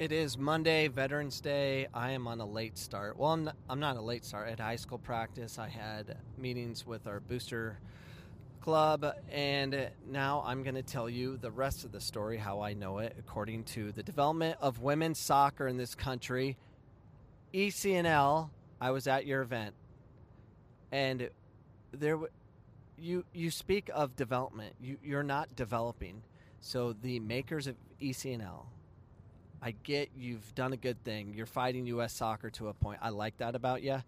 It is Monday, Veterans Day. I am on a late start. Well, I'm not, I'm not a late start. At high school practice, I had meetings with our booster club, and now I'm going to tell you the rest of the story, how I know it, according to the development of women's soccer in this country. ECNL, I was at your event, and there, you you speak of development. You you're not developing. So the makers of ECNL I get you've done a good thing. You're fighting U.S. soccer to a point. I like that about you.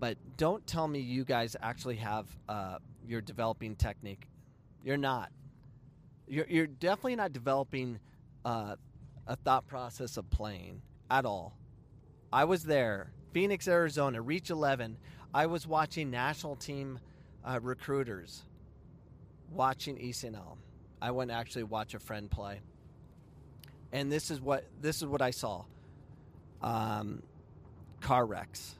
But don't tell me you guys actually have uh, your developing technique. You're not. You're, you're definitely not developing uh, a thought process of playing at all. I was there, Phoenix, Arizona, Reach 11. I was watching national team uh, recruiters watching ECNL. I went actually watch a friend play and this is what this is what I saw. Um, car wrecks,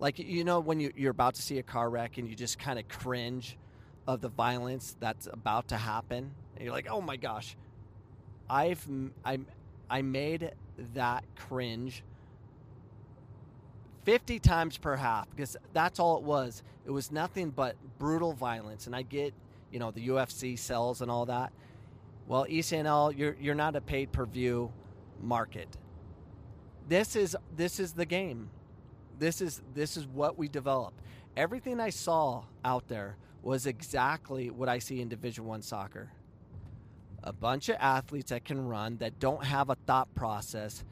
like you know when you, you're about to see a car wreck and you just kind of cringe of the violence that's about to happen. And you're like, oh my gosh, I've I I made that cringe. 50 times per half because that's all it was. It was nothing but brutal violence. And I get, you know, the UFC sells and all that. Well, ECNL, you're you're not a paid per view market. This is this is the game. This is this is what we develop. Everything I saw out there was exactly what I see in Division 1 soccer. A bunch of athletes that can run that don't have a thought process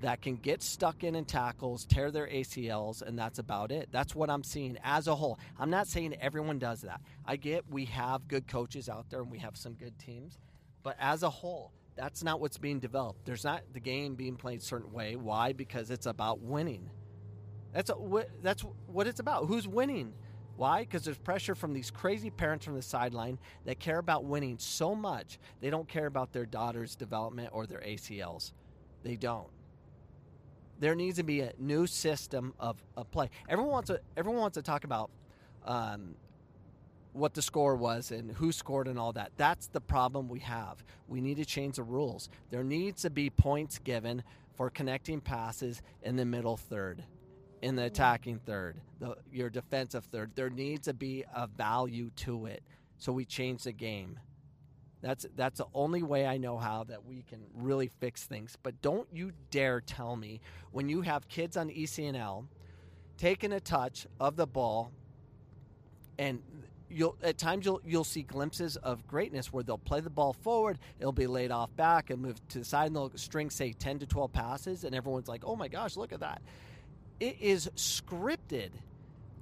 that can get stuck in and tackles, tear their ACLs, and that's about it. That's what I'm seeing as a whole. I'm not saying everyone does that. I get we have good coaches out there and we have some good teams but as a whole, that's not what's being developed. There's not the game being played a certain way. Why? Because it's about winning. That's that's what it's about. Who's winning? Why? Because there's pressure from these crazy parents from the sideline that care about winning so much they don't care about their daughter's development or their ACLs. They don't. There needs to be a new system of, of play. Everyone wants to everyone wants to talk about um, what the score was and who scored and all that. That's the problem we have. We need to change the rules. There needs to be points given for connecting passes in the middle third, in the attacking third, the, your defensive third. There needs to be a value to it. So we change the game. That's that's the only way I know how that we can really fix things. But don't you dare tell me when you have kids on ECNL taking a touch of the ball and you'll at times you'll you'll see glimpses of greatness where they'll play the ball forward, it'll be laid off back and move to the side, and they'll string say ten to twelve passes, and everyone's like, "Oh my gosh, look at that!" It is scripted.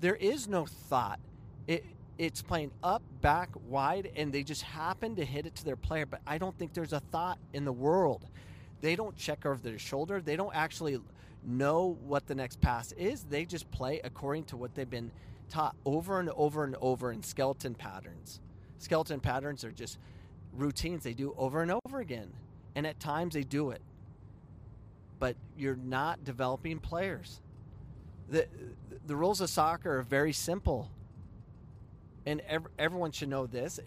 There is no thought. It it's playing up, back, wide, and they just happen to hit it to their player. But I don't think there's a thought in the world. They don't check over their shoulder. They don't actually know what the next pass is. They just play according to what they've been taught over and over and over in skeleton patterns. Skeleton patterns are just routines they do over and over again. And at times they do it. But you're not developing players. The, the rules of soccer are very simple. And every, everyone should know this.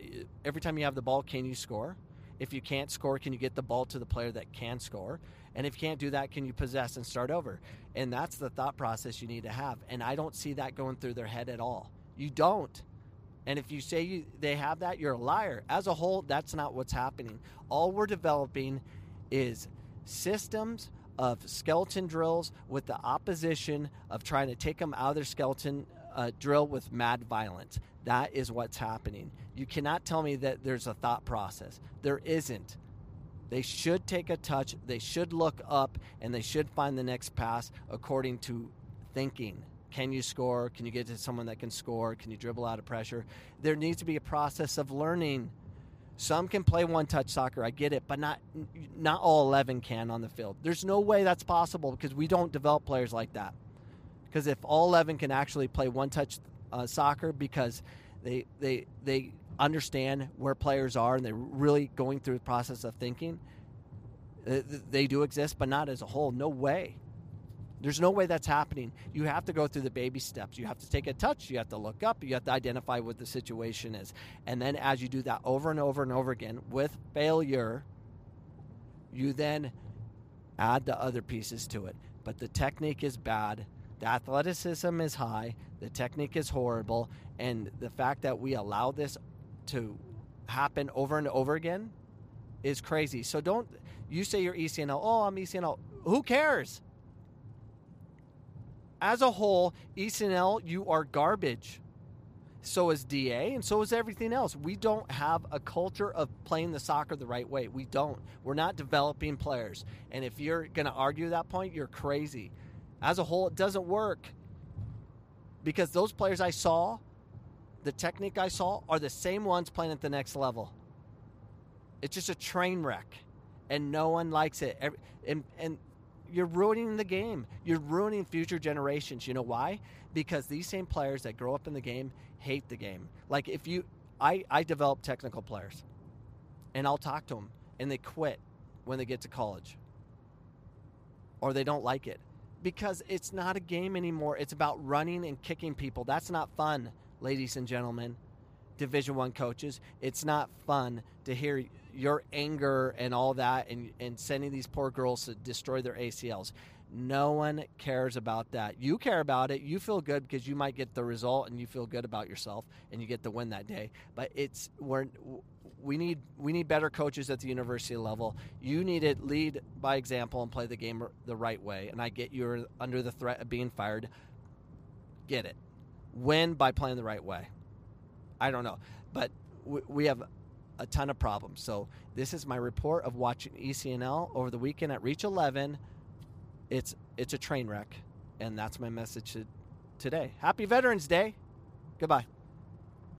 Every time you have the ball, can you score? If you can't score, can you get the ball to the player that can score? And if you can't do that, can you possess and start over? And that's the thought process you need to have. And I don't see that going through their head at all. You don't. And if you say you, they have that, you're a liar. As a whole, that's not what's happening. All we're developing is systems of skeleton drills with the opposition of trying to take them out of their skeleton uh, drill with mad violence. That is what's happening. You cannot tell me that there's a thought process. There isn't. They should take a touch, they should look up, and they should find the next pass according to thinking. Can you score? Can you get to someone that can score? Can you dribble out of pressure? There needs to be a process of learning. Some can play one touch soccer, I get it, but not not all 11 can on the field. There's no way that's possible because we don't develop players like that. Because if all 11 can actually play one touch uh, soccer because they they they understand where players are and they're really going through the process of thinking, uh, they do exist, but not as a whole. No way. There's no way that's happening. You have to go through the baby steps. You have to take a touch. You have to look up. You have to identify what the situation is. And then, as you do that over and over and over again with failure, you then add the other pieces to it. But the technique is bad. The athleticism is high. The technique is horrible. And the fact that we allow this to happen over and over again is crazy. So don't, you say you're ECNL. Oh, I'm ECNL. Who cares? As a whole, ECNL, you are garbage so is DA, and so is everything else. We don't have a culture of playing the soccer the right way. We don't. We're not developing players. And if you're going to argue that point, you're crazy. As a whole, it doesn't work. Because those players I saw, the technique I saw, are the same ones playing at the next level. It's just a train wreck, and no one likes it. And, and you're ruining the game. You're ruining future generations. You know why? Because these same players that grow up in the game hate the game. Like if you, I, I develop technical players, and I'll talk to them, and they quit when they get to college, or they don't like it, because it's not a game anymore. It's about running and kicking people. That's not fun, ladies and gentlemen. Division One coaches, it's not fun to hear your anger and all that, and and sending these poor girls to destroy their ACLs. No one cares about that. You care about it. You feel good because you might get the result and you feel good about yourself and you get the win that day. But it's we're we need we need better coaches at the university level. You need to lead by example and play the game the right way. And I get you're under the threat of being fired. Get it. Win by playing the right way. I don't know, but we have a ton of problems. So this is my report of watching ECNL over the weekend at Reach 11 it's it's a train wreck, and that's my message to today. Happy Veterans Day. Goodbye.